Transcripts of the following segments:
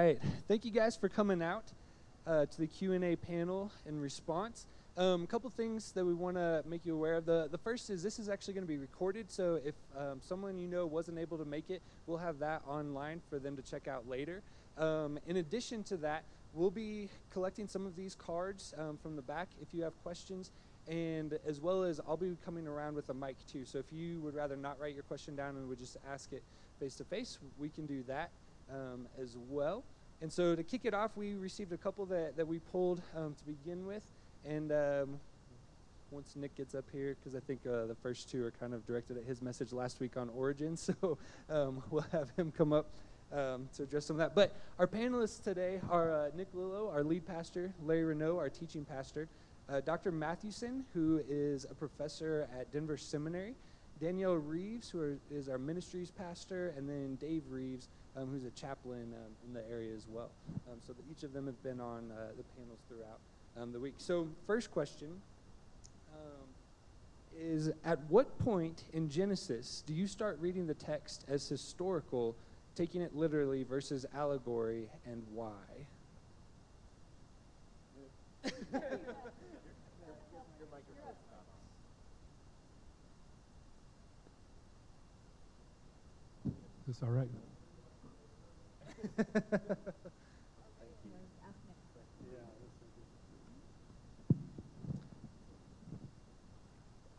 right. Thank you guys for coming out uh, to the Q&A panel in response. A um, couple things that we want to make you aware of. The, the first is this is actually going to be recorded, so if um, someone you know wasn't able to make it, we'll have that online for them to check out later. Um, in addition to that, we'll be collecting some of these cards um, from the back if you have questions, and as well as I'll be coming around with a mic too. So if you would rather not write your question down and would just ask it face to face, we can do that um, as well. And so to kick it off, we received a couple that, that we pulled um, to begin with. And um, once Nick gets up here, because I think uh, the first two are kind of directed at his message last week on Origin, so um, we'll have him come up um, to address some of that. But our panelists today are uh, Nick Lillo, our lead pastor, Larry Renault, our teaching pastor, uh, Dr. Mathewson, who is a professor at Denver Seminary, Danielle Reeves, who are, is our ministries pastor, and then Dave Reeves, um, who's a chaplain um, in the area as well. Um, so that each of them have been on uh, the panels throughout um, the week. So, first question um, is At what point in Genesis do you start reading the text as historical, taking it literally, versus allegory, and why? Is this all right?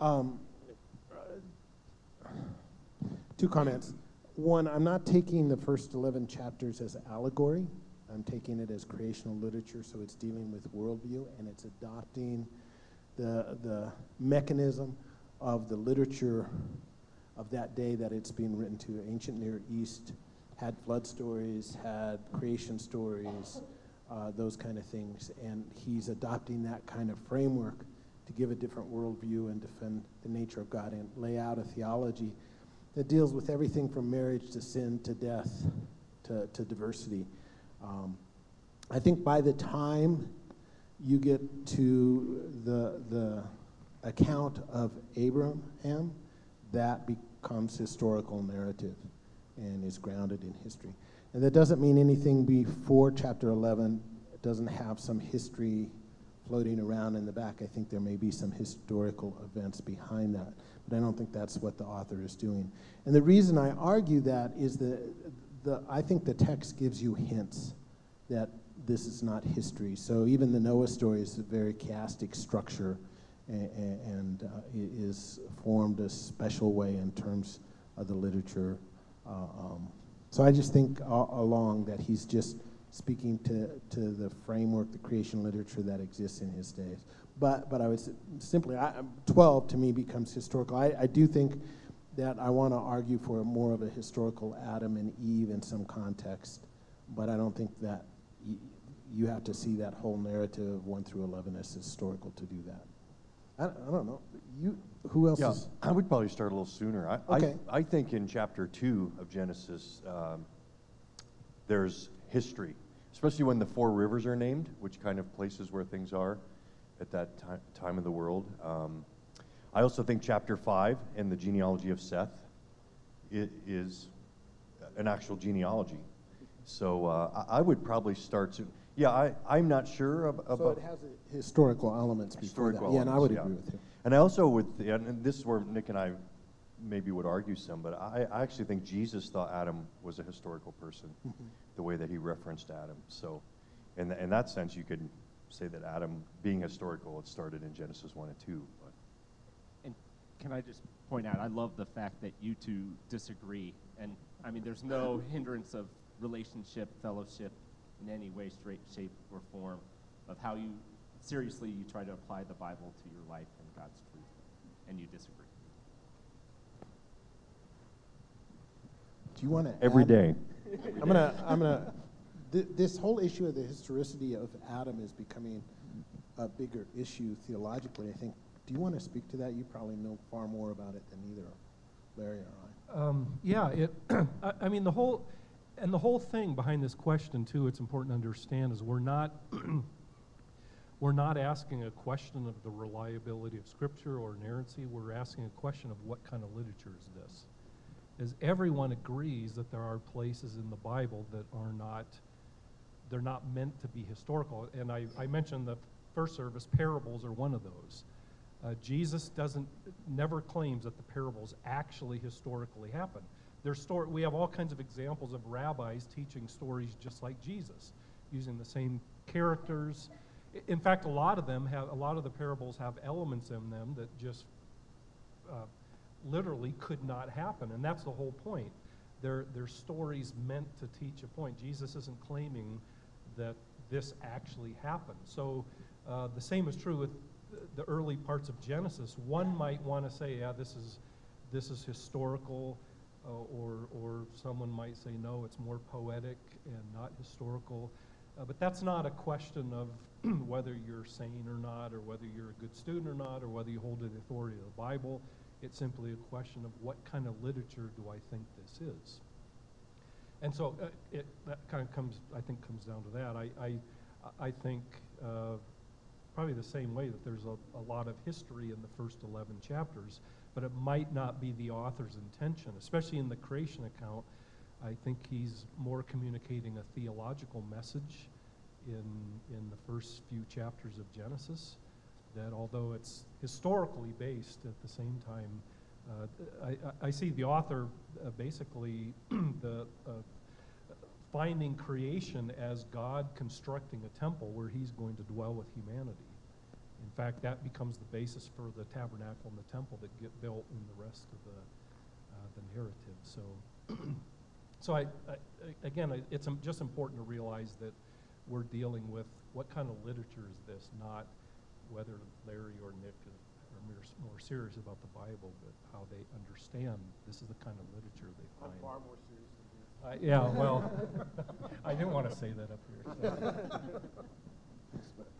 Um, two comments. One, I'm not taking the first 11 chapters as allegory. I'm taking it as creational literature, so it's dealing with worldview and it's adopting the, the mechanism of the literature of that day that it's being written to. Ancient Near East had flood stories, had creation stories, uh, those kind of things. And he's adopting that kind of framework to give a different worldview and defend the nature of God and lay out a theology that deals with everything from marriage to sin to death to, to diversity. Um, I think by the time you get to the, the account of Abraham, that becomes historical narrative and is grounded in history. And that doesn't mean anything before chapter 11 it doesn't have some history floating around in the back. I think there may be some historical events behind that, but I don't think that's what the author is doing. And the reason I argue that is that the, I think the text gives you hints that this is not history. So even the Noah story is a very chiastic structure and, and uh, is formed a special way in terms of the literature Uh, um, so I just think uh, along that he's just speaking to, to the framework, the creation literature that exists in his days. But, but I was simply, I, um, 12 to me becomes historical. I, I do think that I want to argue for more of a historical Adam and Eve in some context, but I don't think that you have to see that whole narrative 1 through 11 as historical to do that. I, I don't know. You, who else yeah, is? I would probably start a little sooner. I, okay. I, I think in chapter 2 of Genesis, um, there's history, especially when the four rivers are named, which kind of places where things are at that time, time of the world. Um, I also think chapter 5 and the genealogy of Seth is an actual genealogy. So uh, I, I would probably start soon. Yeah, I, I'm not sure about. So it has historical elements before historical that. Yeah, and I would yeah. agree with you. And I also would, and this is where Nick and I maybe would argue some, but I, I actually think Jesus thought Adam was a historical person, mm-hmm. the way that he referenced Adam. So, in, the, in that sense, you could say that Adam, being historical, it started in Genesis 1 and 2. But. And can I just point out, I love the fact that you two disagree. And I mean, there's no hindrance of relationship, fellowship in any way, straight, shape, or form of how you seriously you try to apply the Bible to your life and God's truth, and you disagree. Do you want to every add? day? I'm gonna. I'm gonna. Th- this whole issue of the historicity of Adam is becoming a bigger issue theologically. I think. Do you want to speak to that? You probably know far more about it than either Larry or I. Um, yeah. It. I, I mean the whole. And the whole thing behind this question, too, it's important to understand is we're not we're not asking a question of the reliability of Scripture or inerrancy. We're asking a question of what kind of literature is this. As everyone agrees that there are places in the Bible that are not they're not meant to be historical. And I, I mentioned the first service, parables are one of those. Uh, Jesus doesn't, never claims that the parables actually historically happened. There's story, we have all kinds of examples of rabbis teaching stories just like Jesus, using the same characters. In fact, a lot of them have, a lot of the parables have elements in them that just uh, literally could not happen, and that's the whole point. They're, they're stories meant to teach a point. Jesus isn't claiming that this actually happened. So uh, the same is true with the early parts of Genesis. One might want to say, yeah, this is, this is historical, uh, or, or someone might say, no, it's more poetic and not historical. Uh, but that's not a question of whether you're sane or not, or whether you're a good student or not, or whether you hold to the authority of the Bible. It's simply a question of what kind of literature do I think this is. And so uh, it, that kind of comes, I think, comes down to that. I, I, I think uh, probably the same way that there's a, a lot of history in the first 11 chapters, but it might not be the author's intention, especially in the creation account. I think he's more communicating a theological message in, in the first few chapters of Genesis. That although it's historically based, at the same time, uh, I, I- see the author uh, basically the uh, finding creation as God constructing a temple where He's going to dwell with humanity. In fact, that becomes the basis for the tabernacle and the temple that get built in the rest of the uh, the narrative. So, so I, I again, it's um, just important to realize that we're dealing with what kind of literature is this, not whether Larry or Nick are more, more serious about the Bible, but how they understand this is the kind of literature they find. Far more serious Uh, yeah, well, I didn't want to say that up here. so.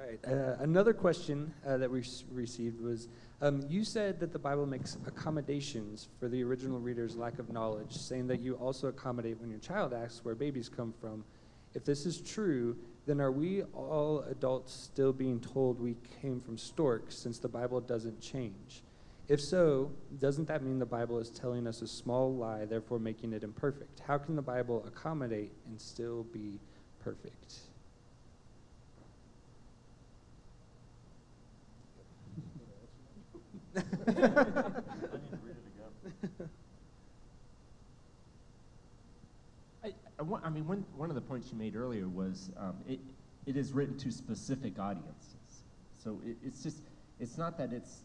All right. Uh, another question uh, that we received was um, you said that the Bible makes accommodations for the original reader's lack of knowledge, saying that you also accommodate when your child asks where babies come from. If this is true, then are we all adults still being told we came from storks since the Bible doesn't change? If so, doesn't that mean the Bible is telling us a small lie, therefore making it imperfect? How can the Bible accommodate and still be perfect? I, I, want, I mean, one, one of the points you made earlier was um, it, it is written to specific audiences. So it, it's just, it's not that it's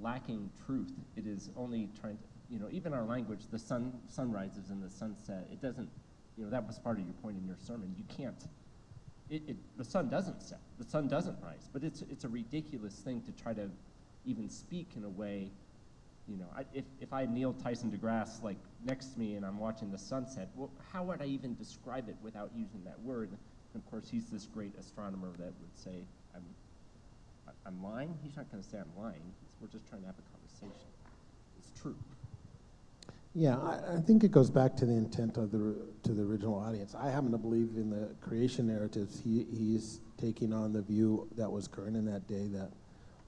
lacking truth. It is only trying to, you know, even our language, the sun, sun rises and the sunset, it doesn't, you know, that was part of your point in your sermon. You can't, it, it, the sun doesn't set, the sun doesn't rise. But it's, it's a ridiculous thing to try to even speak in a way you know, I, if, if I had Neil Tyson deGrasse like next to me and I'm watching the sunset, well, how would I even describe it without using that word? And of course, he's this great astronomer that would say, I'm, I'm lying. He's not going to say I'm lying. We're just trying to have a conversation. It's true. Yeah, I, I think it goes back to the intent of the to the original audience. I happen to believe in the creation narratives. He he's taking on the view that was current in that day that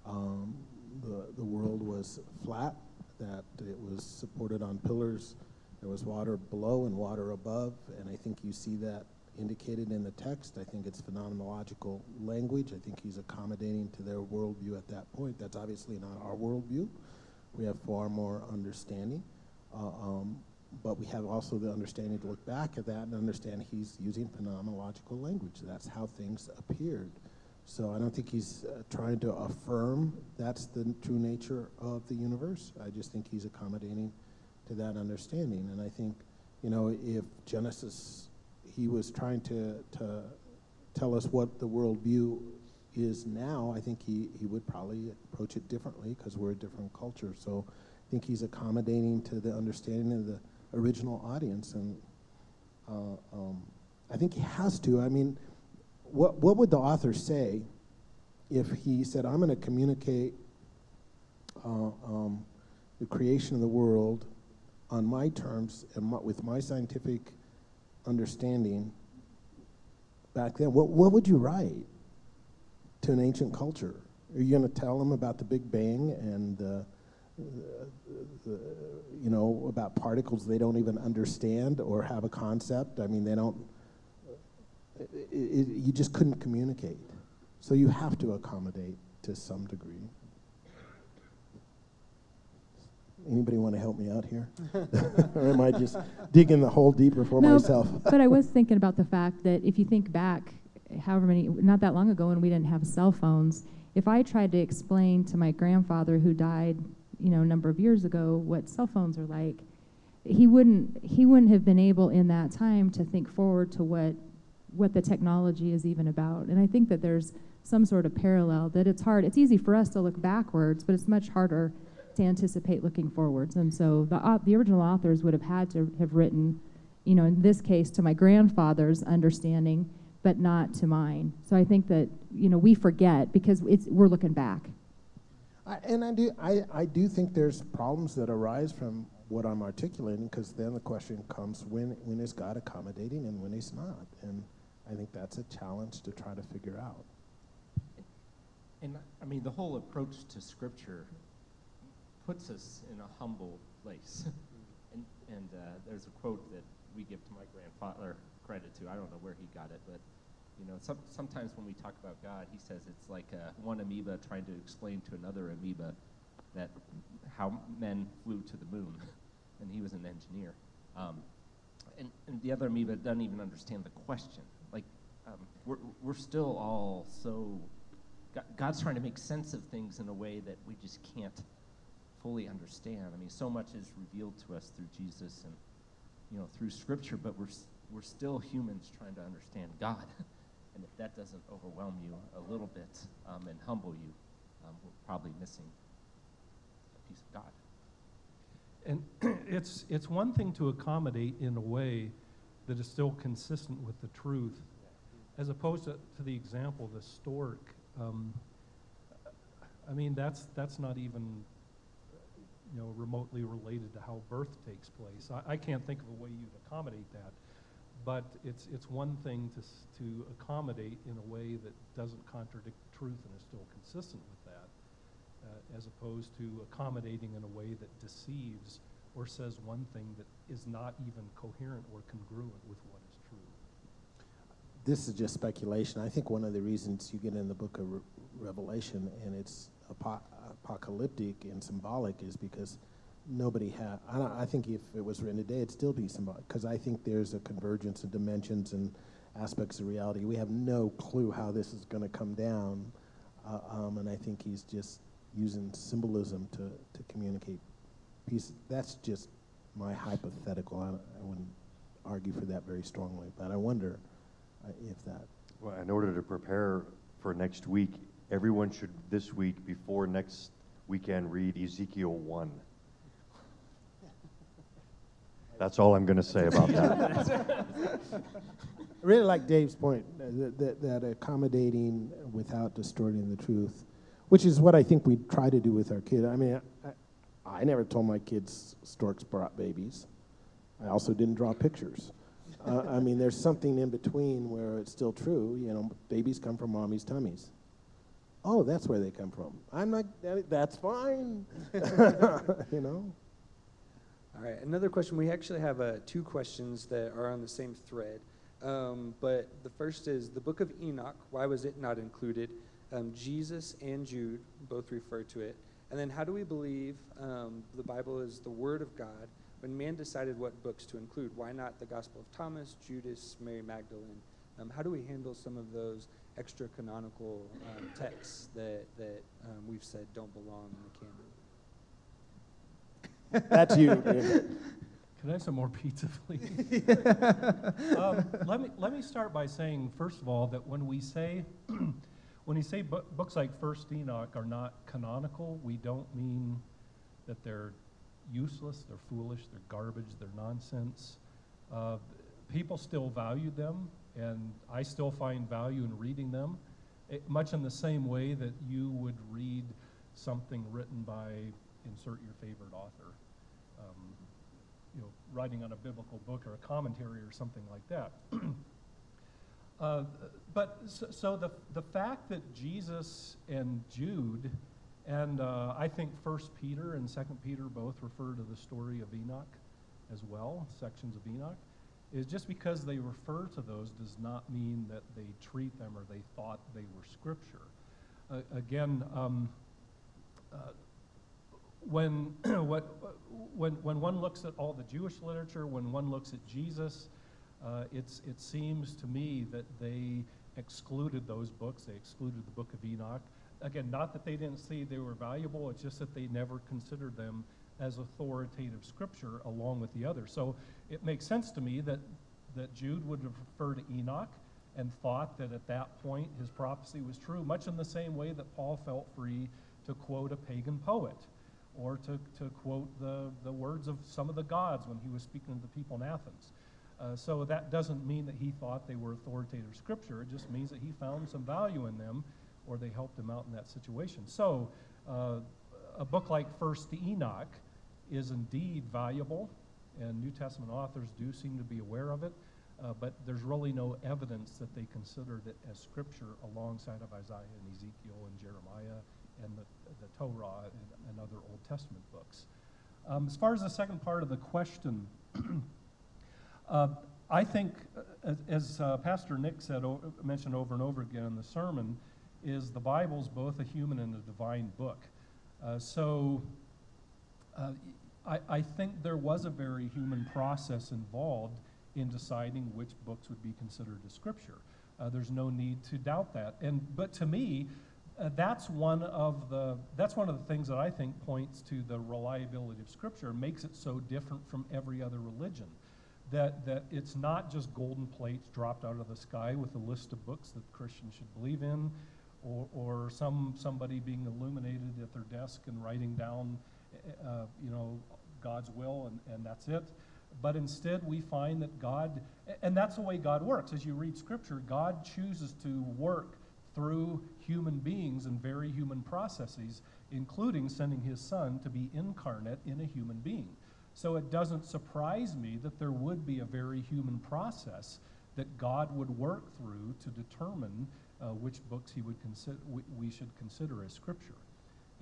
um, the the world was flat, that it was supported on pillars. There was water below and water above, and I think you see that indicated in the text. I think it's phenomenological language. I think he's accommodating to their worldview at that point. That's obviously not our worldview. We have far more understanding. Uh, um, but we have also the understanding to look back at that and understand he's using phenomenological language. That's how things appeared. So I don't think he's uh, trying to affirm that's the true nature of the universe. I just think he's accommodating to that understanding. And I think, you know, if Genesis, he was trying to, to tell us what the worldview is now, I think he, he would probably approach it differently because we're a different culture. So I think he's accommodating to the understanding of the original audience. And uh, um, I think he has to. I mean, what, what would the author say if he said, I'm going to communicate uh, um, the creation of the world on my terms and my, with my scientific understanding back then? What, what would you write to an ancient culture? Are you going to tell them about the Big Bang and the, the, you know, about particles they don't even understand or have a concept? I mean, they don't i i you just couldn't communicate. So you have to accommodate to some degree. Anybody want to help me out here? or am I just digging the hole deeper for No, myself? but I was thinking about the fact that if you think back, however many, not that long ago when we didn't have cell phones, if I tried to explain to my grandfather who died, you know, a number of years ago, what cell phones are like, he wouldn't he wouldn't have been able in that time to think forward to what what the technology is even about. And I think that there's some sort of parallel that it's hard. It's easy for us to look backwards, but it's much harder to anticipate looking forwards. And so the au- the original authors would have had to have written, you know, in this case to my grandfather's understanding, but not to mine. So I think that you know we forget because it's we're looking back. I, and I do, I, I do think there's problems that arise from what I'm articulating, because then the question comes, when, when is God accommodating and when he's not? And I think that's a challenge to try to figure out. And I mean, the whole approach to Scripture puts us in a humble place. and and uh, there's a quote that we give to my grandfather credit to. I don't know where he got it, but you know, some, sometimes when we talk about God, he says it's like uh, one amoeba trying to explain to another amoeba that how men flew to the moon, and he was an engineer. Um, and, and the other amoeba doesn't even understand the question. We're, we're still all so God's trying to make sense of things in a way that we just can't fully understand. I mean, so much is revealed to us through Jesus and you know through Scripture, but we're we're still humans trying to understand God. and if that doesn't overwhelm you a little bit um, and humble you, um, we're probably missing a piece of God. And it's, it's one thing to accommodate in a way that is still consistent with the truth, as opposed to, to the example, the stork. Um, I mean, that's, that's not even, you know, remotely related to how birth takes place. I, I can't think of a way you'd accommodate that. But it's, it's one thing to, to accommodate in a way that doesn't contradict truth and is still consistent with that uh, as opposed to accommodating in a way that deceives or says one thing that is not even coherent or congruent with what. This is just speculation. I think one of the reasons you get in the book of Re- Revelation and it's apo- apocalyptic and symbolic is because nobody had. I, I think if it was written today, it'd still be symbolic because I think there's a convergence of dimensions and aspects of reality. We have no clue how this is going to come down, uh, um, and I think he's just using symbolism to, to communicate peace. That's just my hypothetical. I, I wouldn't argue for that very strongly, but I wonder if that. Well, in order to prepare for next week, everyone should this week, before next weekend, read Ezekiel 1. That's all I'm going to say about that. I really like Dave's point uh, that, that, that accommodating without distorting the truth, which is what I think we try to do with our kid. I mean, I, I never told my kids storks brought babies. I also didn't draw pictures. Uh, I mean, there's something in between where it's still true. You know, babies come from mommy's tummies. Oh, that's where they come from. I'm that- That's fine. you know. All right, another question. We actually have uh, two questions that are on the same thread. Um, but the first is the book of Enoch. Why was it not included? Um, Jesus and Jude both refer to it. And then, how do we believe um, the Bible is the Word of God when man decided what books to include? Why not the Gospel of Thomas, Judas, Mary Magdalene? Um, how do we handle some of those extra canonical um, texts that, that um, we've said don't belong in the canon? That's you. David. Could I have some more pizza, please? um, let, me, let me start by saying, first of all, that when we say, when we say bu- books like First Enoch are not canonical, we don't mean that they're useless, they're foolish, they're garbage, they're nonsense. Uh, people still value them, and I still find value in reading them, it, much in the same way that you would read something written by insert your favorite author. Um, you know, writing on a biblical book or a commentary or something like that. uh, but so, so the, the fact that Jesus and Jude, and uh, I think First Peter and Second Peter both refer to the story of Enoch as well, sections of Enoch, is just because they refer to those does not mean that they treat them or they thought they were scripture. Uh, again, um, uh, when, what, when, when one looks at all the Jewish literature, when one looks at Jesus, uh, it's, it seems to me that they excluded those books. They excluded the book of Enoch. Again, not that they didn't see they were valuable, it's just that they never considered them as authoritative scripture along with the others. So it makes sense to me that, that Jude would refer to Enoch and thought that at that point his prophecy was true, much in the same way that Paul felt free to quote a pagan poet or to, to quote the, the words of some of the gods when he was speaking to the people in Athens. Uh, so that doesn't mean that he thought they were authoritative scripture. It just means that he found some value in them or they helped him out in that situation. So uh, a book like First Enoch is indeed valuable, and New Testament authors do seem to be aware of it, uh, but there's really no evidence that they considered it as scripture alongside of Isaiah and Ezekiel and Jeremiah and the, the Torah and, and other Old Testament books. Um, as far as the second part of the question, uh, I think, uh, as, uh, Pastor Nick said, mentioned over and over again in the sermon, is the Bible's both a human and a divine book. Uh, so uh, I, I think there was a very human process involved in deciding which books would be considered as scripture. Uh, there's no need to doubt that. And but to me, uh, that's one of the that's one of the things that I think points to the reliability of Scripture, makes it so different from every other religion. That that it's not just golden plates dropped out of the sky with a list of books that Christians should believe in, or or some somebody being illuminated at their desk and writing down, uh, you know, God's will and, and that's it. But instead, we find that God, and that's the way God works. As you read Scripture, God chooses to work through human beings and very human processes, including sending his son to be incarnate in a human being. So it doesn't surprise me that there would be a very human process that God would work through to determine uh, which books he would consider we, we should consider as scripture.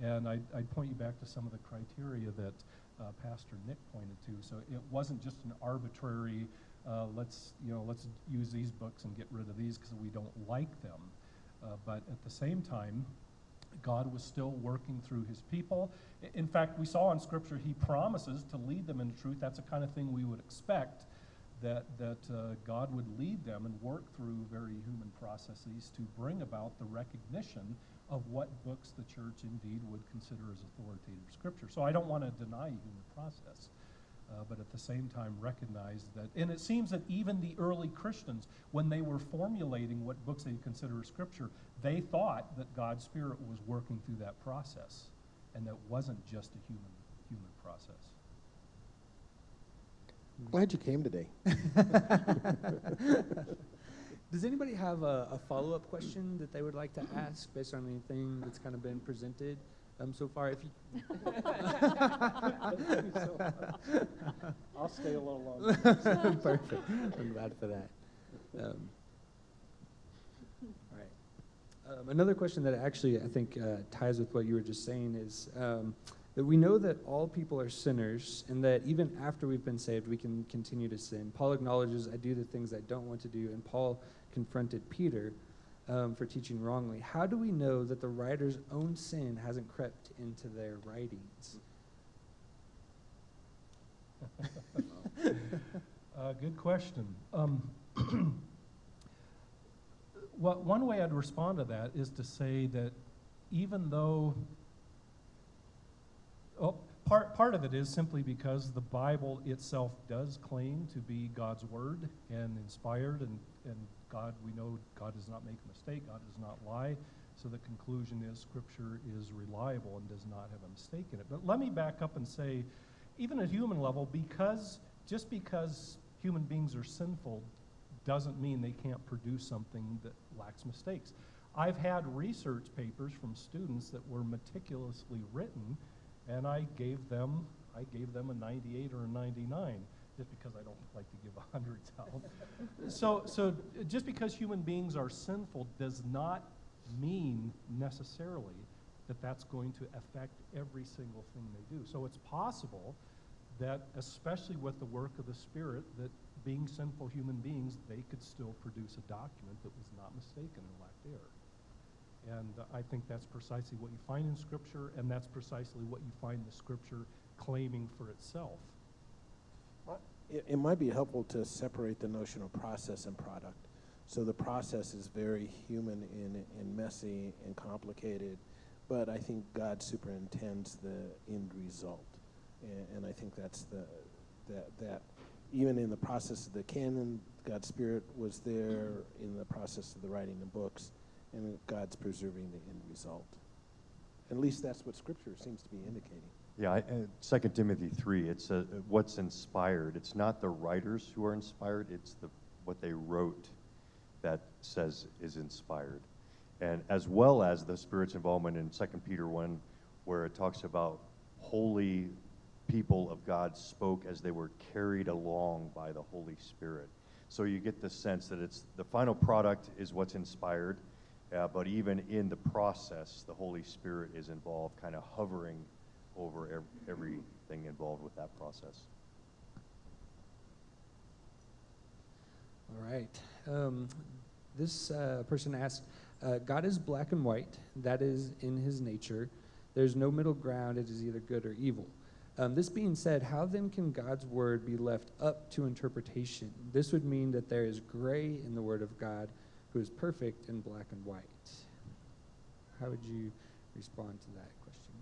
And I'd, I'd point you back to some of the criteria that uh, Pastor Nick pointed to. So it wasn't just an arbitrary, uh, let's, you know, let's use these books and get rid of these because we don't like them. Uh, but at the same time, God was still working through his people. In fact, we saw in Scripture he promises to lead them in truth. That's the kind of thing we would expect that, that uh, God would lead them and work through very human processes to bring about the recognition of what books the church indeed would consider as authoritative scripture. So I don't want to deny human process, uh, but at the same time recognize that, and it seems that even the early Christians, when they were formulating what books they consider scripture, they thought that God's Spirit was working through that process, and that wasn't just a human human process. Glad you came today. Does anybody have a, a follow-up question that they would like to ask based on anything that's kind of been presented um, so far? If you I'll stay a little longer. Perfect. I'm glad for that. Um, all right. Um, another question that actually I think uh, ties with what you were just saying is um, that we know that all people are sinners and that even after we've been saved, we can continue to sin. Paul acknowledges, I do the things I don't want to do, and Paul confronted Peter um, for teaching wrongly. How do we know that the writer's own sin hasn't crept into their writings? Uh, good question. Um, one way I'd respond to that is to say that even though, oh, part, part of it is simply because the Bible itself does claim to be God's word and inspired, and, and God, we know God does not make a mistake, God does not lie. So the conclusion is Scripture is reliable and does not have a mistake in it. But let me back up and say, even at human level, because just because human beings are sinful doesn't mean they can't produce something that lacks mistakes. I've had research papers from students that were meticulously written, and I gave them I gave them a 98 or a 99 just because I don't like to give hundreds out. so, so just because human beings are sinful does not mean necessarily that that's going to affect every single thing they do. So it's possible that, especially with the work of the Spirit, that, being sinful human beings, they could still produce a document that was not mistaken or lacked error. And I think that's precisely what you find in Scripture, and that's precisely what you find the Scripture claiming for itself. It, it might be helpful to separate the notion of process and product. So the process is very human and, and messy and complicated, but I think God superintends the end result. And, and I think that's the, that, that even in the process of the canon, God's Spirit was there in the process of the writing of books, and God's preserving the end result. At least that's what Scripture seems to be indicating. Yeah, I, uh, 2 Timothy 3, it's uh, what's inspired. It's not the writers who are inspired, it's the, what they wrote that says is inspired. And as well as the Spirit's involvement in 2 Peter 1, where it talks about holy people of God spoke as they were carried along by the Holy Spirit. So you get the sense that it's the final product is what's inspired, uh, but even in the process, the Holy Spirit is involved, kind of hovering over ev- everything involved with that process. All right. Um, this uh, person asked, uh, God is black and white. That is in his nature. There's no middle ground. It is either good or evil. Um, this being said, how then can God's word be left up to interpretation? This would mean that there is gray in the word of God, who is perfect in black and white. How would you respond to that question?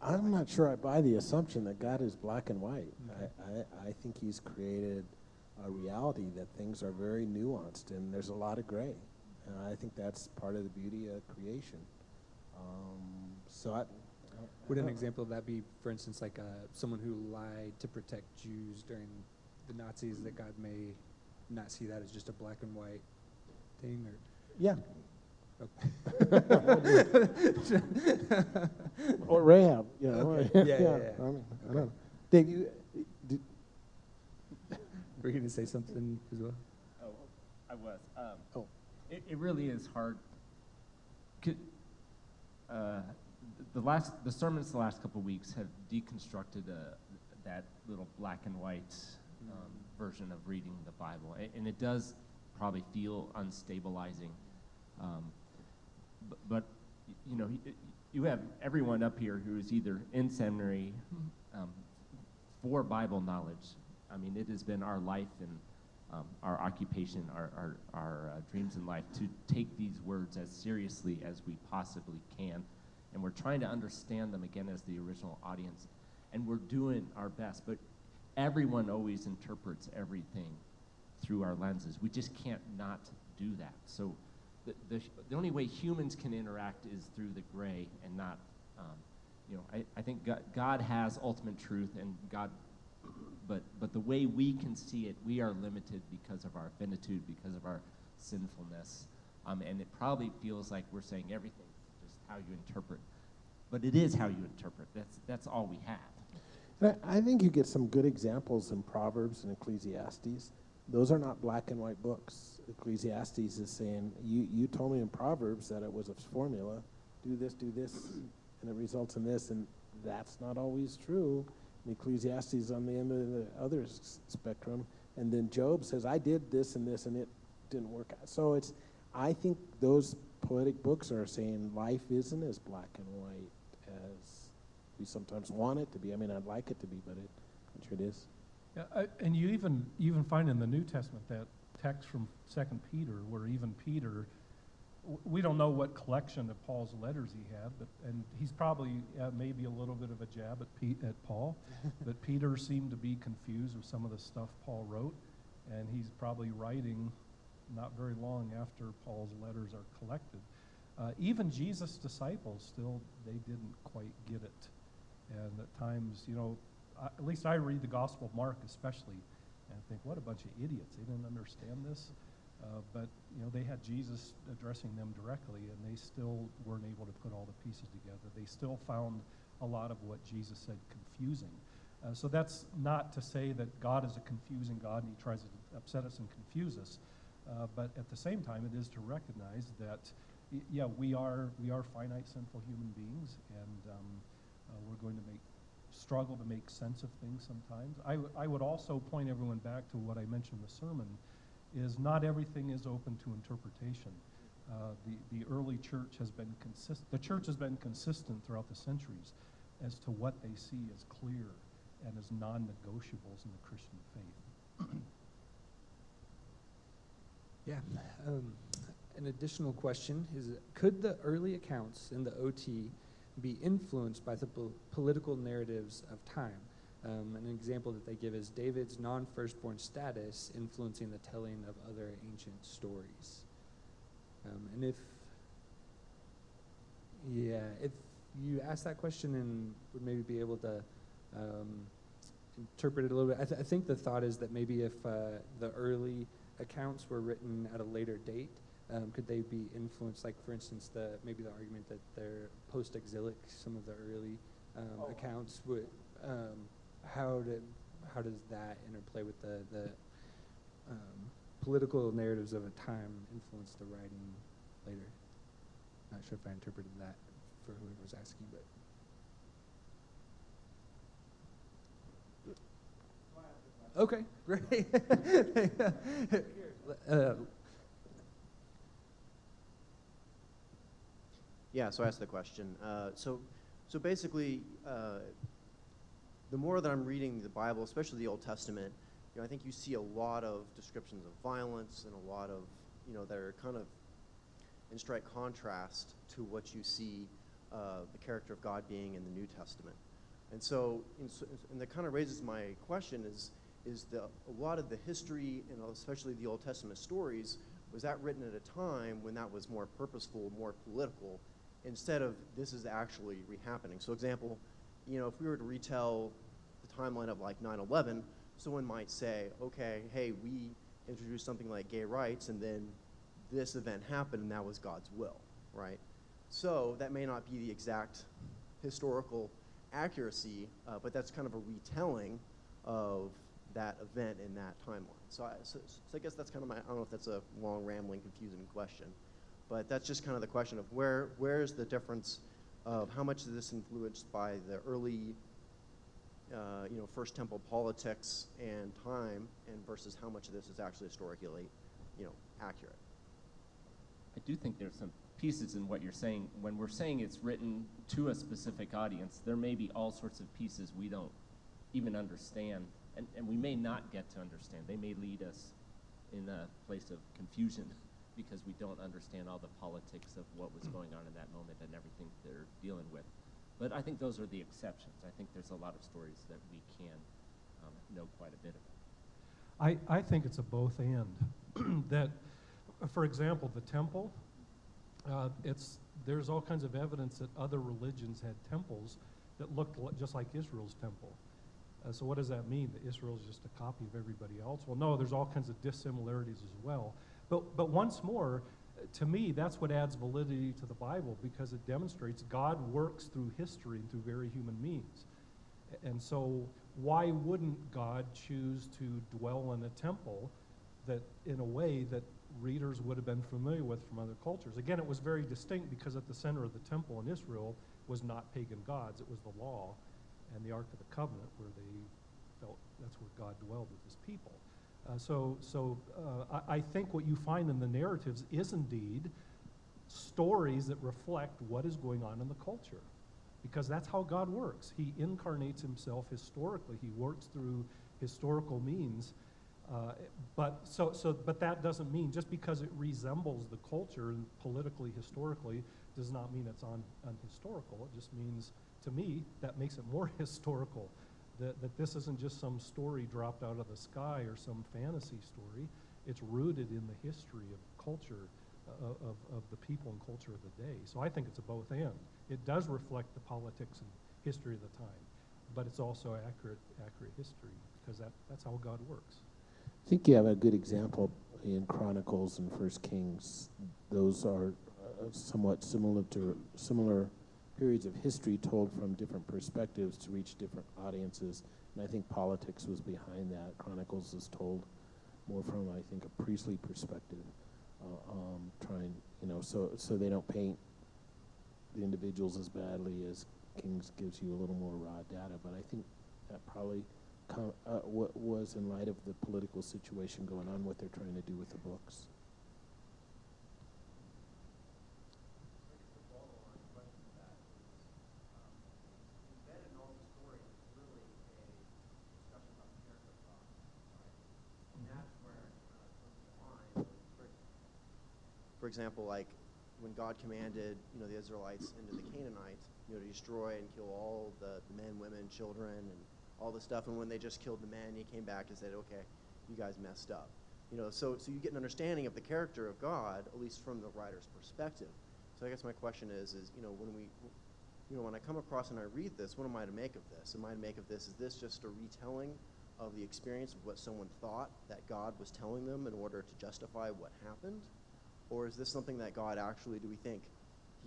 I'm not sure I buy the assumption that God is black and white. Okay. I, I, I think He's created a reality that things are very nuanced and there's a lot of gray. And I think that's part of the beauty of creation. Um, so I. Would an example of that be, for instance, like uh, someone who lied to protect Jews during the Nazis, that God may not see that as just a black and white thing? Or Yeah. Okay. Or Rahab, you know. Okay. Yeah, yeah, yeah. I, mean, I Okay. don't know. Dave, you, did, Were you going to say something as well? Oh, I was. Um, Oh. It, it really is hard. Could, uh, the last, the sermons the last couple of weeks have deconstructed uh, that little black and white um, version of reading the Bible, and it does probably feel unstabilizing. Um, but, but you know, you have everyone up here who is either in seminary um, for Bible knowledge. I mean, it has been our life and um, our occupation, our, our, our uh, dreams in life to take these words as seriously as we possibly can. And we're trying to understand them again as the original audience. And we're doing our best. But everyone always interprets everything through our lenses. We just can't not do that. So the, the, the only way humans can interact is through the gray and not, um, you know, I, I think God, God has ultimate truth and God, but, but the way we can see it, we are limited because of our finitude, because of our sinfulness. Um, and it probably feels like we're saying everything, just how you interpret. But it is how you interpret. That's, that's all we have. And I, I think you get some good examples in Proverbs and Ecclesiastes. Those are not black and white books. Ecclesiastes is saying, you, you told me in Proverbs that it was a formula, do this, do this, and it results in this, and that's not always true. And Ecclesiastes is on the end of the other spectrum, and then Job says, I did this and this, and it didn't work out. So it's, I think those poetic books are saying life isn't as black and white as we sometimes want it to be. I mean, I'd like it to be, but it, I'm sure it is. Yeah, I- and you even, you even find in the New Testament that text from Second Peter, where even Peter, w- we don't know what collection of Paul's letters he had, but, and he's probably uh, maybe a little bit of a jab at, Pete, at Paul, but Peter seemed to be confused with some of the stuff Paul wrote, and he's probably writing not very long after Paul's letters are collected. Uh, even Jesus' disciples still, they didn't quite get it. And at times, you know, I, at least I read the Gospel of Mark especially, and think, what a bunch of idiots. They didn't understand this. Uh, but, you know, they had Jesus addressing them directly, and they still weren't able to put all the pieces together. They still found a lot of what Jesus said confusing. Uh, so that's not to say that God is a confusing God and he tries to upset us and confuse us. Uh, but at the same time, it is to recognize that, yeah, we are, we are finite, sinful human beings, and um, going to make struggle to make sense of things sometimes. I, I would also point everyone back to what I mentioned in the sermon, is not everything is open to interpretation. Uh, the, the early church has been consistent, the church has been consistent throughout the centuries as to what they see as clear and as non-negotiables in the Christian faith. Yeah. Um, an additional question is Could the early accounts in the OT be influenced by the pol- political narratives of time? Um, an example that they give is David's non firstborn status influencing the telling of other ancient stories. Um, and if, yeah, if you ask that question and would maybe be able to um, interpret it a little bit, I, th- I think the thought is that maybe if uh, the early accounts were written at a later date, um, could they be influenced? Like, for instance, the maybe the argument that they're post-exilic, some of the early um, Oh. accounts would. Um, how did how does that interplay with the the um, political narratives of a time influence the writing later? Not sure if I interpreted that for whoever was asking, but. Okay, great. uh, Yeah, so I asked the question. Uh, so, so basically, uh, the more that I'm reading the Bible, especially the Old Testament, you know, I think you see a lot of descriptions of violence and a lot of, you know, that are kind of in strike contrast to what you see uh, the character of God being in the New Testament. And so, and, that kind of raises my question: is is the a lot of the history and especially the Old Testament stories was that written at a time when that was more purposeful, more political, instead of this is actually re-happening. So, example, you know, if we were to retell the timeline of like 9/11, someone might say, okay, hey, we introduced something like gay rights, and then this event happened, and that was God's will, right? So that may not be the exact historical accuracy, uh, but that's kind of a retelling of that event in that timeline. So I, so, so I guess that's kind of my, I don't know if that's a long, rambling, confusing question, but that's just kind of the question of where, where is the difference of how much is this influenced by the early, uh, you know, First Temple politics and time, and versus how much of this is actually historically, you know, accurate. I do think there's some pieces in what you're saying. When we're saying it's written to a specific audience, there may be all sorts of pieces we don't even understand, and, and we may not get to understand. They may lead us in a place of confusion because we don't understand all the politics of what was going on in that moment and everything they're dealing with. But I think those are the exceptions. I think there's a lot of stories that we can um, know quite a bit about. I, I think it's a both and. that, for example, the temple, uh, it's, there's all kinds of evidence that other religions had temples that looked just like Israel's temple. Uh, so what does that mean? That Israel is just a copy of everybody else? Well, no, there's all kinds of dissimilarities as well. But, but once more, to me, that's what adds validity to the Bible because it demonstrates God works through history and through very human means. And so, why wouldn't God choose to dwell in a temple that, in a way, that readers would have been familiar with from other cultures? Again, it was very distinct because at the center of the temple in Israel was not pagan gods, it was the law and the Ark of the Covenant, where they felt that's where God dwelled with his people. Uh, so, so uh, I, I think what you find in the narratives is indeed stories that reflect what is going on in the culture because that's how God works. He incarnates himself historically. He works through historical means. Uh, but so, so, but that doesn't mean just because it resembles the culture and politically, historically, does not mean it's un, unhistorical. It just means, to me, that makes it more historical. That, that this isn't just some story dropped out of the sky or some fantasy story. It's rooted in the history of culture uh, of, of the people and culture of the day. So I think it's a both and. It does reflect the politics and history of the time, but it's also accurate, accurate history because that, that's how God works. I think you have a good example in Chronicles and First Kings. Those are uh, somewhat similar to similar periods of history told from different perspectives to reach different audiences. And I think politics was behind that. Chronicles is told more from, I think, a priestly perspective, uh, um, trying, you know, so so they don't paint the individuals as badly as Kings gives you a little more raw data, but I think that probably uh, wa- was in light of the political situation going on, what they're trying to do with the books. Example, like when God commanded, you know, the Israelites into the Canaanites, you know, to destroy and kill all the, men, women, children, and all the stuff. And when they just killed the men, he came back and said, "Okay, you guys messed up." You know, so so you get an understanding of the character of God, at least from the writer's perspective. So I guess my question is, is you know, when we, you know, when I come across and I read this, what am I to make of this? Am I to make of this? Is this just a retelling of the experience of what someone thought that God was telling them in order to justify what happened? Or is this something that God actually, do we think,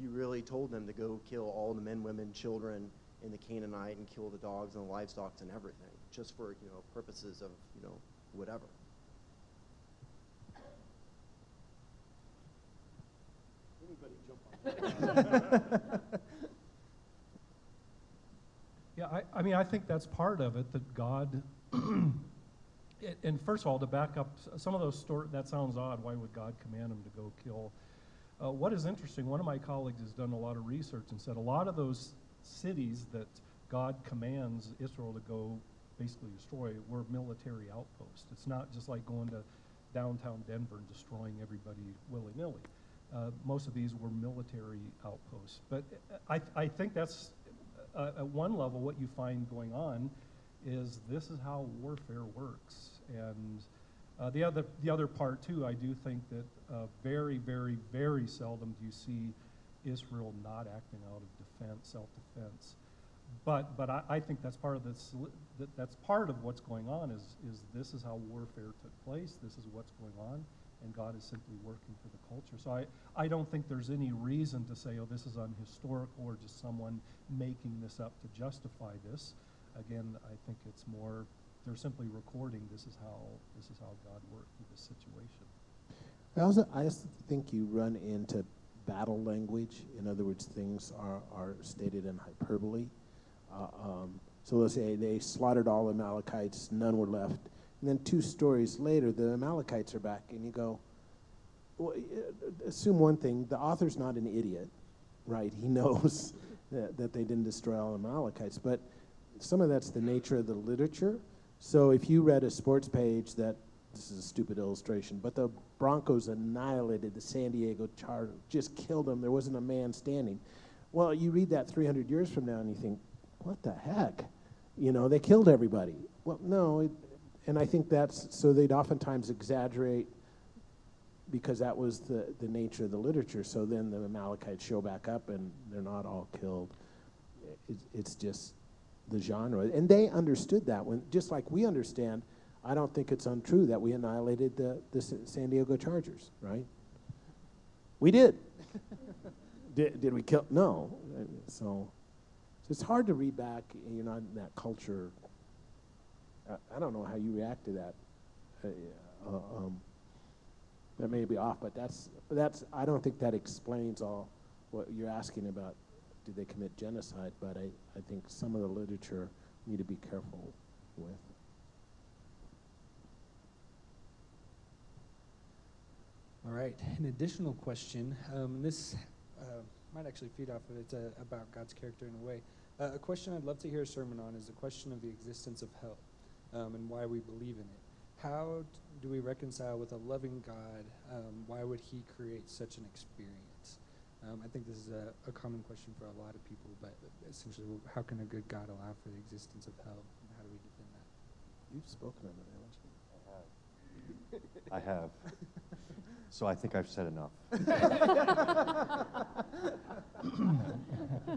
He really told them to go kill all the men, women, children in the Canaanite and kill the dogs and the livestock and everything, just for, you know, purposes of, you know, whatever? Yeah, I, I mean, I think that's part of it, that God, and- first of all, to back up, some of those stories, that sounds odd, why would God command him to go kill? Uh, what is interesting, one of my colleagues has done a lot of research and said a lot of those cities that God commands Israel to go basically destroy were military outposts. It's not just like going to downtown Denver and destroying everybody willy-nilly. Uh, most of these were military outposts. But uh, I, I think that's, uh, at one level, what you find going on is this is how warfare works. And uh, the other, the other part too, I do think that uh, very, very, very seldom do you see Israel not acting out of defense, self-defense. But, but I, I think that's part of soli- that, that's part of what's going on is, is this is how warfare took place. This is what's going on, and God is simply working for the culture. So I, I don't think there's any reason to say, oh, this is unhistorical or just someone making this up to justify this. Again, I think it's more they're simply recording this is how this is how God worked through this situation. I also, I think you run into battle language. In other words, things are, are stated in hyperbole. Uh, um, so let's say they slaughtered all the Amalekites, none were left. And then two stories later, the Amalekites are back, and you go, well, uh, assume one thing the author's not an idiot, right? He knows that, that they didn't destroy all the Amalekites. But some of that's the nature of the literature. So if you read a sports page that this is a stupid illustration, but the Broncos annihilated the San Diego Chargers, just killed them. There wasn't a man standing. Well, you read that 300 years from now and you think, what the heck? You know, they killed everybody. Well, no, it, and I think that's so they'd oftentimes exaggerate because that was the, the nature of the literature. So then the Amalekites show back up and they're not all killed. It, it's just the genre. And they understood that when, just like we understand, I don't think it's untrue that we annihilated the, the San Diego Chargers, right? We did. did, did we kill? No. So, it's hard to read back, you're not in that culture. I, I don't know how you react to that. Uh, uh, um, that may be off, but that's, that's, I don't think that explains all what you're asking about did they commit genocide, but I, I think some of the literature need to be careful with. All right. An additional question. Um, this uh, might actually feed off of it. Uh, about God's character in a way. Uh, a question I'd love to hear a sermon on is the question of the existence of hell um, and why we believe in it. How do we reconcile with a loving God? Um, why would He create such an experience? Um, I think this is a, a common question for a lot of people, but essentially, how can a good God allow for the existence of hell? And how do we defend that? You've spoken on it, haven't you? I have. I have. So I think I've said enough.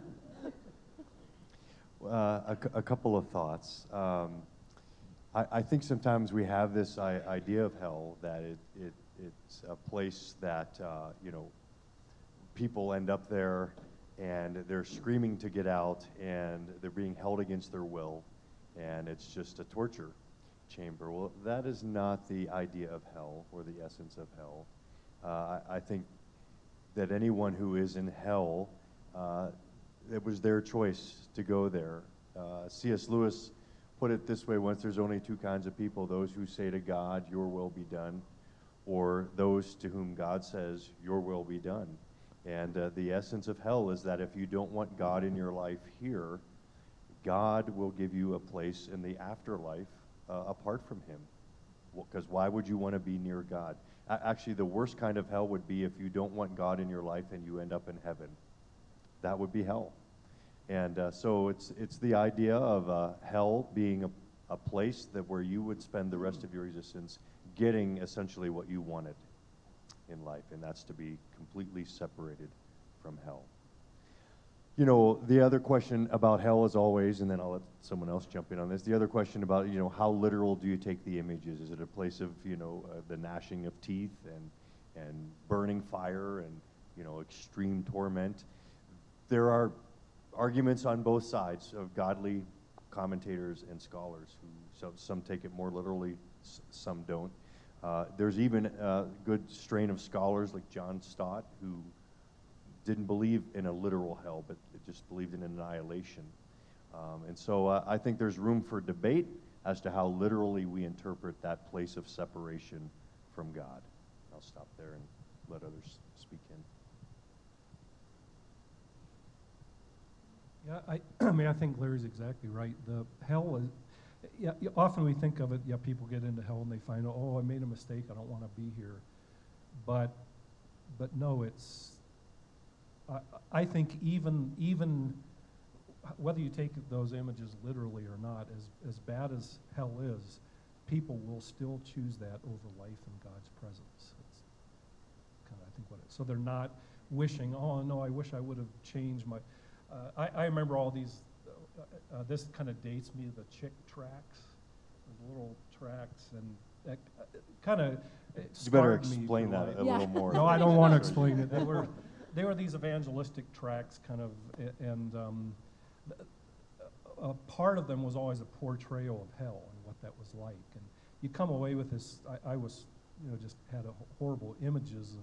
Uh, a, a couple of thoughts. Um, I, I think sometimes we have this I- idea of hell that it, it, it's a place that, uh, you know, people end up there and they're screaming to get out and they're being held against their will and it's just a torture chamber. Well, that is not the idea of hell or the essence of hell. Uh, I, I think that anyone who is in hell, uh, it was their choice to go there. Uh, C.S. Lewis put it this way once there's only two kinds of people those who say to God, Your will be done, or those to whom God says, Your will be done. And uh, the essence of hell is that if you don't want God in your life here, God will give you a place in the afterlife uh, apart from Him. Because why would you want to be near God? Actually, the worst kind of hell would be if you don't want God in your life and you end up in heaven. That would be hell. And uh, so it's, it's the idea of uh, hell being a, a place that where you would spend the rest of your existence getting essentially what you wanted in life, and that's to be completely separated from hell. You know, the other question about hell is always, and then I'll let someone else jump in on this. The other question about, you know, how literal do you take the images? Is it a place of, you know, uh, the gnashing of teeth and, and burning fire and, you know, extreme torment? There are arguments on both sides of godly commentators and scholars who so, some take it more literally, some don't. Uh, there's even a good strain of scholars like John Stott who didn't believe in a literal hell, but just believed in annihilation. Um, and so uh, I think there's room for debate as to how literally we interpret that place of separation from God. I'll stop there and let others speak in. Yeah, I, I mean, I think Larry's exactly right. The hell is, yeah, often we think of it, yeah, people get into hell and they find oh, I made a mistake, I don't want to be here. But, but no, it's, I, I think even, even whether you take those images literally or not, as, as bad as hell is, people will still choose that over life in God's presence. Kind of, I think, what it, so they're not wishing, oh, no, I wish I would have changed my, uh, I, I remember all these, uh, uh, this kind of dates me, the Chick tracts, those little tracts, and that kind of You better explain that life. a Yeah. little more. No, I don't want to explain it. They were, they were these evangelistic tracts, kind of, and um, a, part of them was always a portrayal of hell and what that was like. And you come away with this. I, I was, you know, just had a horrible images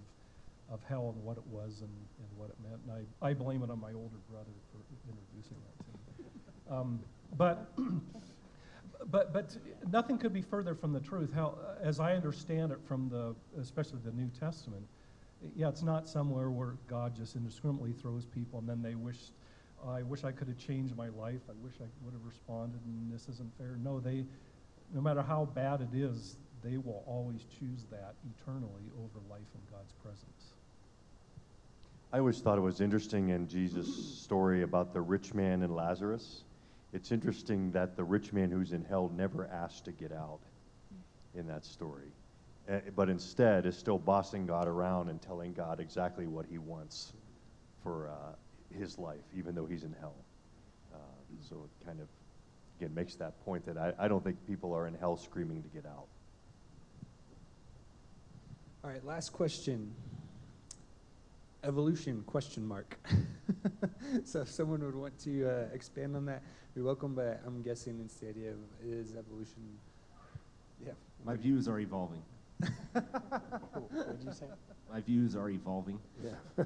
of, of hell and what it was and, and what it meant. And I, I blame it on my older brother for introducing that. Um, but but but nothing could be further from the truth. How, as I understand it from the, especially the New Testament, yeah, it's not somewhere where God just indiscriminately throws people and then they wish, I wish I could have changed my life. I wish I would have responded, and this isn't fair. No, they, no matter how bad it is, they will always choose that eternally over life in God's presence. I always thought it was interesting in Jesus' story about the rich man and Lazarus. It's interesting that the rich man who's in hell never asked to get out in that story, Eh, but instead is still bossing God around and telling God exactly what he wants for uh, his life, even though he's in hell. Uh, so it kind of, again, makes that point that I, I don't think people are in hell screaming to get out. All right, last question. Evolution question mark. so if someone would want to uh, expand on that, you're welcome. But I'm guessing it's the idea of is evolution. Yeah. My views are evolving. What did you say? My views are evolving. Yeah.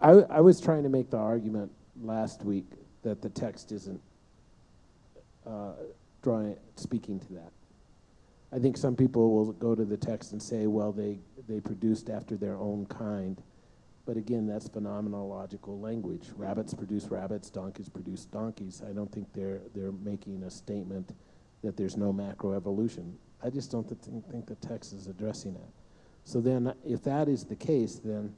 I, I was trying to make the argument last week that the text isn't uh, drawing, speaking to that. I think some people will go to the text and say, well, they, they produced after their own kind. But again, that's phenomenological language. Rabbits produce rabbits, donkeys produce donkeys. I don't think they're, they're making a statement that there's no macroevolution. I just don't th- think the text is addressing that. So then, if that is the case, then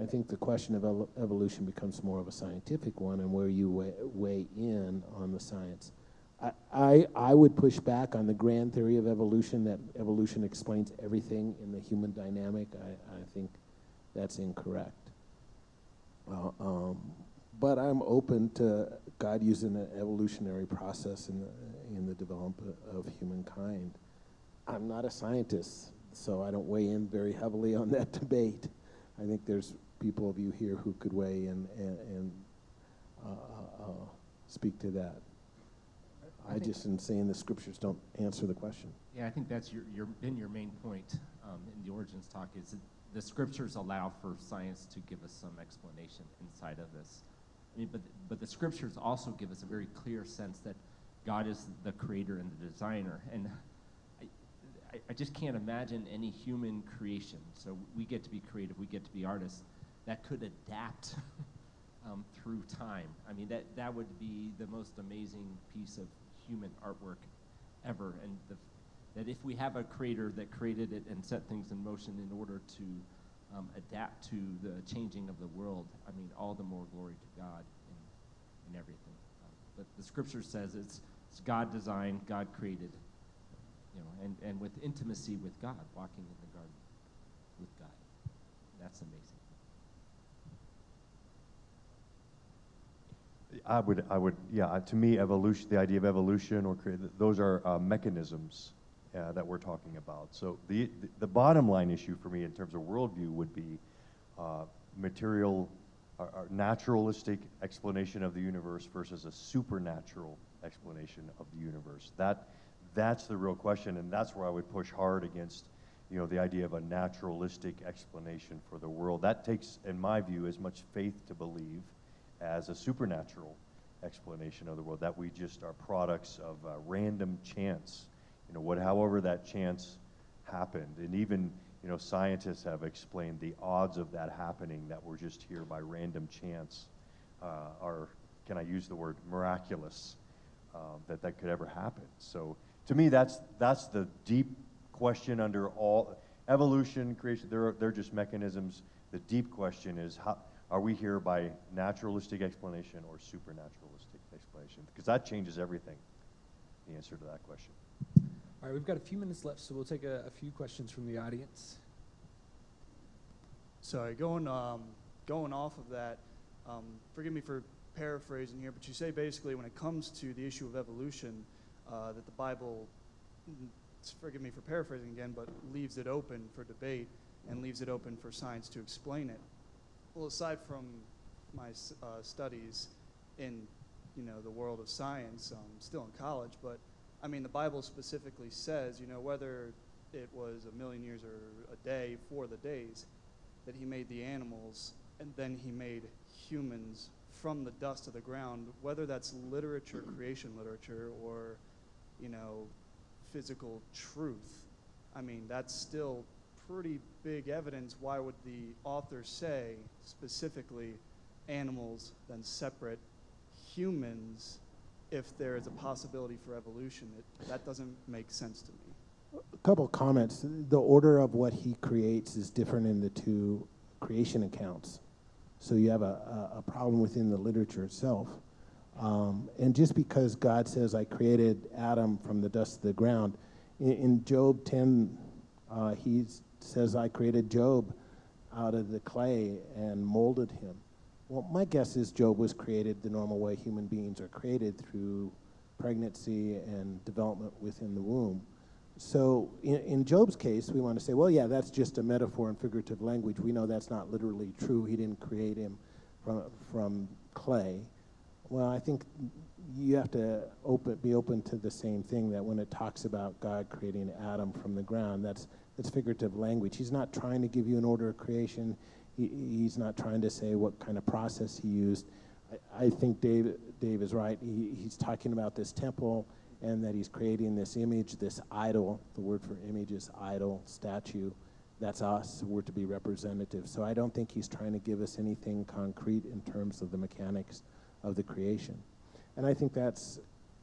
I think the question of evolution becomes more of a scientific one and where you weigh, weigh in on the science. I, I, would push back on the grand theory of evolution that evolution explains everything in the human dynamic. I, I think that's incorrect. Uh, um, but I'm open to God using an evolutionary process in the, in the development of humankind. I'm not a scientist, so I don't weigh in very heavily on that debate. I think there's people of you here who could weigh in and, and uh, uh, uh, speak to that. I I just am saying the scriptures don't answer the question. Yeah, I think that's your, your, been your main point um, in the origins talk is that the scriptures allow for science to give us some explanation inside of this. I mean, but, but the scriptures also give us a very clear sense that God is the creator and the designer. And I, I, I just can't imagine any human creation. So we get to be creative, we get to be artists, that could adapt um, through time. I mean, that, that would be the most amazing piece of human artwork ever. And the, that if we have a creator that created it and set things in motion in order to um, adapt to the changing of the world, I mean, all the more glory to God in, in everything. Um, but the scripture says it's, it's God designed, God created, you know, and, and with intimacy with God, walking in the garden with God. That's amazing. I would, I would, yeah. uh, To me, evolution, the idea of evolution or create, those are uh, mechanisms uh, that we're talking about. So the the bottom line issue for me in terms of worldview would be uh, material, or, or naturalistic explanation of the universe versus a supernatural explanation of the universe. That that's the real question, and that's where I would push hard against, you know, the idea of a naturalistic explanation for the world. That takes, in my view, as much faith to believe as a supernatural explanation of the world, that we just are products of random chance. You know, what, however that chance happened. And even, you know, scientists have explained the odds of that happening that we're just here by random chance uh, are, can I use the word miraculous, uh, that that could ever happen. So to me, that's, that's the deep question under all evolution, creation, they're, they're just mechanisms. The deep question is how, are we here by naturalistic explanation or supernaturalistic explanation? Because that changes everything, the answer to that question. All right, we've got a few minutes left, so we'll take a, a few questions from the audience. Sorry, going um, going off of that, um, forgive me for paraphrasing here, but you say basically when it comes to the issue of evolution, uh, that the Bible, mm, forgive me for paraphrasing again, but leaves it open for debate and leaves it open for science to explain it. Well, aside from my uh, studies in, you know, the world of science, um, still in college, but I mean, the Bible specifically says, you know, whether it was a million years or a day, for the days, that he made the animals and then he made humans from the dust of the ground, whether that's literature, creation literature, or, you know, physical truth. I mean, that's still pretty big evidence. Why would the author say specifically animals, then separate humans, if there is a possibility for evolution? It, that doesn't make sense to me. A couple comments. The order of what he creates is different in the two creation accounts. So you have a, a, problem within the literature itself. Um, and just because God says, I created Adam from the dust of the ground, in, in Job 10, uh, he says, I created Job out of the clay and molded him. Well, my guess is Job was created the normal way human beings are created through pregnancy and development within the womb. So in, in, Job's case, we want to say, well, yeah, that's just a metaphor and figurative language. We know that's not literally true. He didn't create him from, from clay. Well, I think you have to open, be open to the same thing that when it talks about God creating Adam from the ground, that's, that's figurative language. He's not trying to give you an order of creation. He, he's not trying to say what kind of process he used. I, I think Dave, Dave is right. He, he's talking about this temple and that he's creating this image, this idol. The word for image is idol, statue. That's us. We're to be representative. So I don't think he's trying to give us anything concrete in terms of the mechanics of the creation. And I think that's,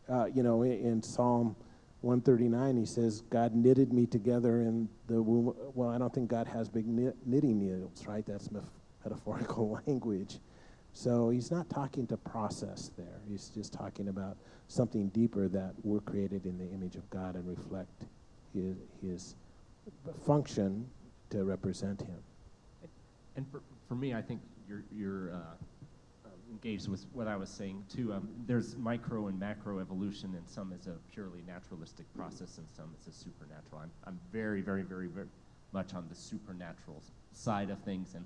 uh, you know, in, in, Psalm 139, he says, God knitted me together in the womb. Well, I don't think God has big knit, knitting needles, right? That's metaphorical language. So he's not talking to process there. He's just talking about something deeper that we're created in the image of God and reflect his, his function to represent him. And for, for me, I think you're, you're uh, engaged with what I was saying too. Um, there's micro and macro evolution, and some is a purely naturalistic process, and some is a supernatural. I'm, I'm very, very, very, very much on the supernatural side of things, and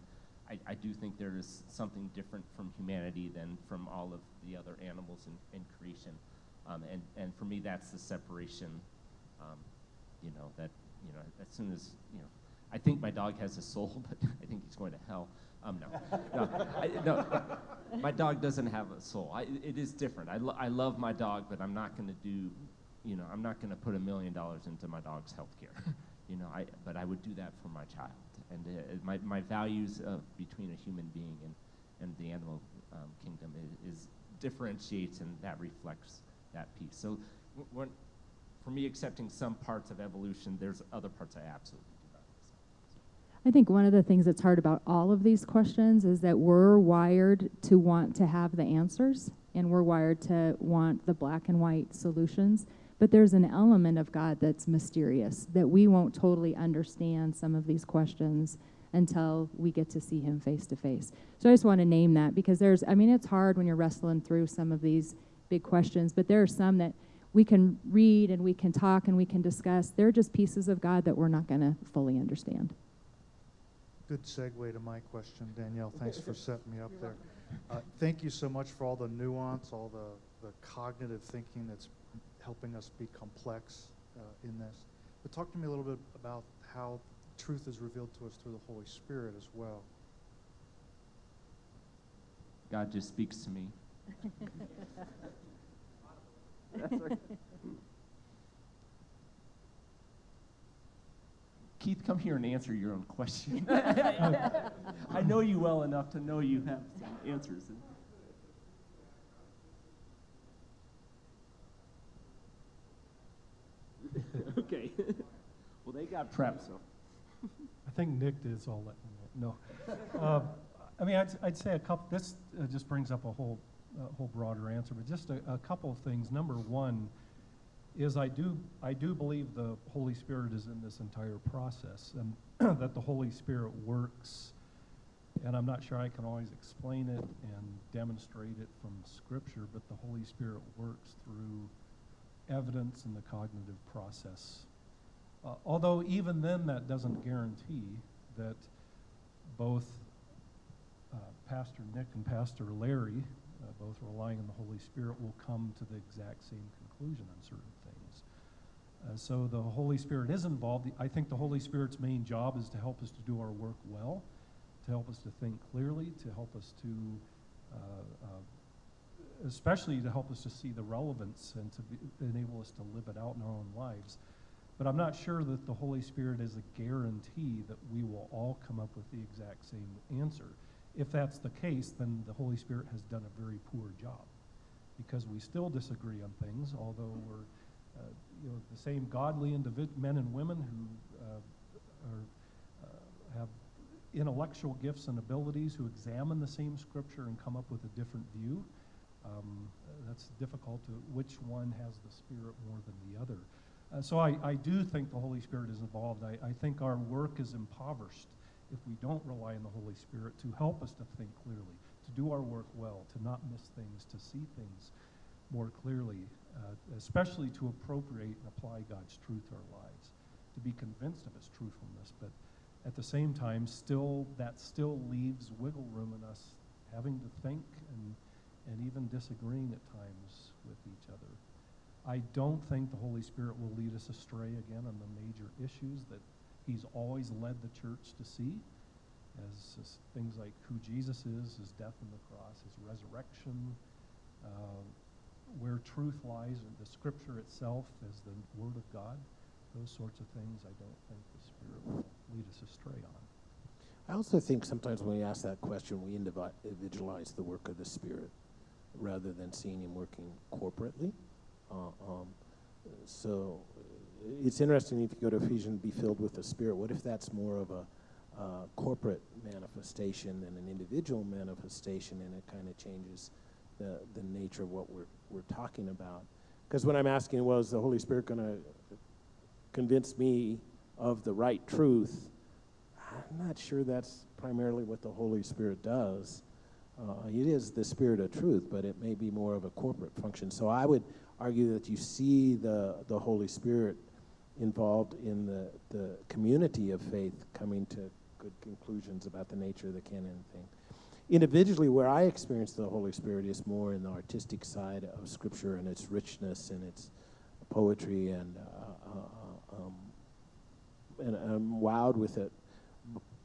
I, I do think there is something different from humanity than from all of the other animals in, in creation. Um, and, and for me, that's the separation, um, you know, that, you know, as soon as, you know, I think my dog has a soul, but I think he's going to hell. Um, no, no, I, no, my dog doesn't have a soul. I, it is different. I, lo- I love my dog, but I'm not going to do, you know, I'm not going to put a million dollars into my dog's health care. you know, I, but I would do that for my child. And uh, my, my values between a human being and, and the animal um, kingdom is, is differentiates and that reflects that piece. So when, for me, accepting some parts of evolution, there's other parts I absolutely. I think one of the things that's hard about all of these questions is that we're wired to want to have the answers and we're wired to want the black and white solutions. But there's an element of God that's mysterious, that we won't totally understand some of these questions until we get to see Him face to face. So I just want to name that because there's, I mean, it's hard when you're wrestling through some of these big questions, but there are some that we can read and we can talk and we can discuss. They're just pieces of God that we're not going to fully understand. Good segue to my question, Danielle. Thanks for setting me up there. Uh, thank you so much for all the nuance, all the, the cognitive thinking that's helping us be complex uh, in this. But talk to me a little bit about how truth is revealed to us through the Holy Spirit as well. God just speaks to me. Keith, come here and answer your own question. I know you well enough to know you have some answers. okay. well, they got prep, so. I think Nick is all letting me know. No. Uh, I mean, I'd, I'd say a couple, this uh, just brings up a whole, a whole broader answer, but just a, a couple of things. Number one is I do, I do believe the Holy Spirit is in this entire process and that the Holy Spirit works. And I'm not sure I can always explain it and demonstrate it from Scripture, but the Holy Spirit works through evidence in the cognitive process. Uh, although even then, that doesn't guarantee that both uh, Pastor Nick and Pastor Larry, uh, both relying on the Holy Spirit, will come to the exact same conclusion on certain. Uh, so the Holy Spirit is involved. I think the Holy Spirit's main job is to help us to do our work well, to help us to think clearly, to help us to uh, uh, especially to help us to see the relevance and to be, enable us to live it out in our own lives. But I'm not sure that the Holy Spirit is a guarantee that we will all come up with the exact same answer. If that's the case, then the Holy Spirit has done a very poor job because we still disagree on things, although we're uh, you know, the same godly men and women who uh, are, uh, have intellectual gifts and abilities who examine the same scripture and come up with a different view. Um, that's difficult to which one has the Spirit more than the other. Uh, so I, I do think the Holy Spirit is involved. I, I think our work is impoverished if we don't rely on the Holy Spirit to help us to think clearly, to do our work well, to not miss things, to see things more clearly, uh, especially to appropriate and apply God's truth to our lives, to be convinced of His truthfulness. But at the same time, still that still leaves wiggle room in us having to think and and even disagreeing at times with each other. I don't think the Holy Spirit will lead us astray again on the major issues that He's always led the church to see, as, as things like who Jesus is, His death on the cross, His resurrection, uh, where truth lies the Scripture itself as the Word of God. Those sorts of things I don't think the Spirit will lead us astray on. I also think sometimes when we ask that question, we individualize the work of the Spirit rather than seeing him working corporately. Uh, um, so it's interesting if you go to Ephesians, be filled with the Spirit. What if that's more of a uh, corporate manifestation than an individual manifestation, and it kind of changes the, the nature of what we're, we're talking about? Because when I'm asking, well, is the Holy Spirit going to convince me of the right truth? I'm not sure that's primarily what the Holy Spirit does. Uh, it is the spirit of truth, but it may be more of a corporate function. So I would argue that you see the, the Holy Spirit involved in the, the community of faith coming to good conclusions about the nature of the canon thing. Individually, where I experience the Holy Spirit is more in the artistic side of Scripture and its richness and its poetry, and, uh, uh, um, and I'm wowed with it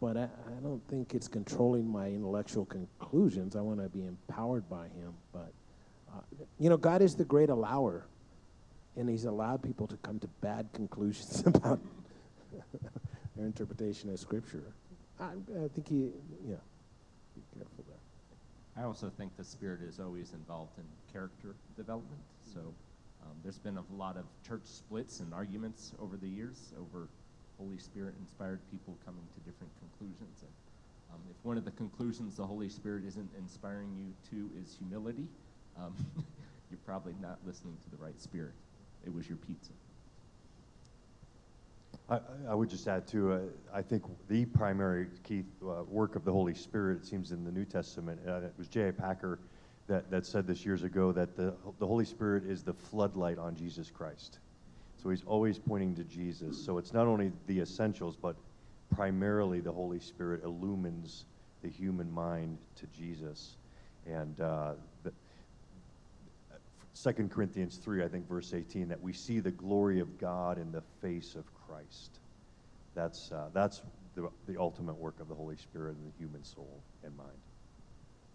but I, I don't think it's controlling my intellectual conclusions. I want to be empowered by Him. But, uh, you know, God is the great allower, and He's allowed people to come to bad conclusions about their interpretation of Scripture. I, I think He, yeah, careful there. I also think the Spirit is always involved in character development. So um, there's been a lot of church splits and arguments over the years over Holy Spirit inspired people coming to different conclusions. And um, if one of the conclusions the Holy Spirit isn't inspiring you to is humility, um, you're probably not listening to the right spirit. It was your pizza. I, I would just add too. Uh, I think the primary key uh, work of the Holy Spirit, it seems in the New Testament, uh, it was J.I. Packer that, that said this years ago that the the Holy Spirit is the floodlight on Jesus Christ. So he's always pointing to Jesus. So it's not only the essentials, but primarily the Holy Spirit illumines the human mind to Jesus. And uh, the, 2 Corinthians 3, I think, verse 18, that we see the glory of God in the face of Christ. That's, uh, that's the, the ultimate work of the Holy Spirit in the human soul and mind.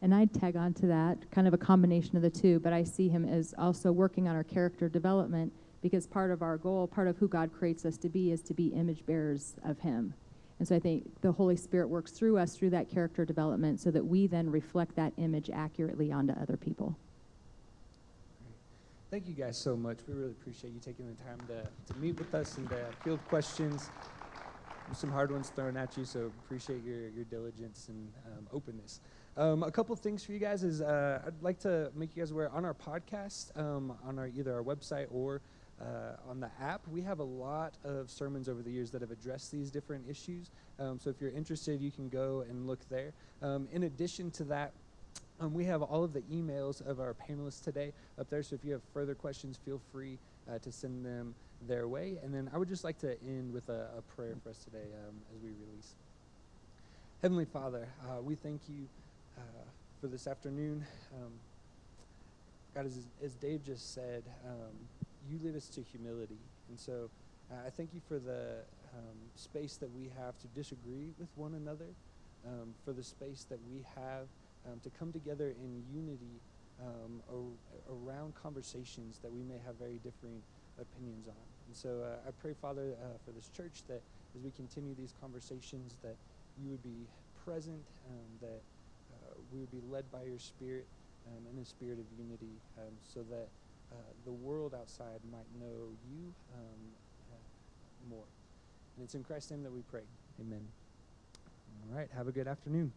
And I'd tag on to that, kind of a combination of the two, but I see him as also working on our character development because part of our goal, part of who God creates us to be, is to be image bearers of him. And so I think the Holy Spirit works through us through that character development so that we then reflect that image accurately onto other people. Thank you guys so much. We really appreciate you taking the time to, to meet with us and to field questions. Some hard ones thrown at you, so appreciate your, your diligence and um, openness. Um, a couple things for you guys is uh, I'd like to make you guys aware on our podcast, um, on our either our website or uh, on the app, we have a lot of sermons over the years that have addressed these different issues. Um, so if you're interested, you can go and look there. Um, in addition to that, um, we have all of the emails of our panelists today up there. So if you have further questions, feel free uh, to send them their way. And then I would just like to end with a, a prayer for us today um, as we release. Heavenly Father, uh, we thank you uh, for this afternoon. Um, God, as, as Dave just said, um, you lead us to humility. And so uh, I thank you for the um, space that we have to disagree with one another, um, for the space that we have um, to come together in unity um, ar- around conversations that we may have very differing opinions on. And so uh, I pray, Father, uh, for this church that as we continue these conversations, that you would be present, um, that uh, we would be led by your Spirit um, in a spirit of unity, so that uh, the world outside might know you um, uh, more. And it's in Christ's name that we pray. Amen. All right. Have a good afternoon.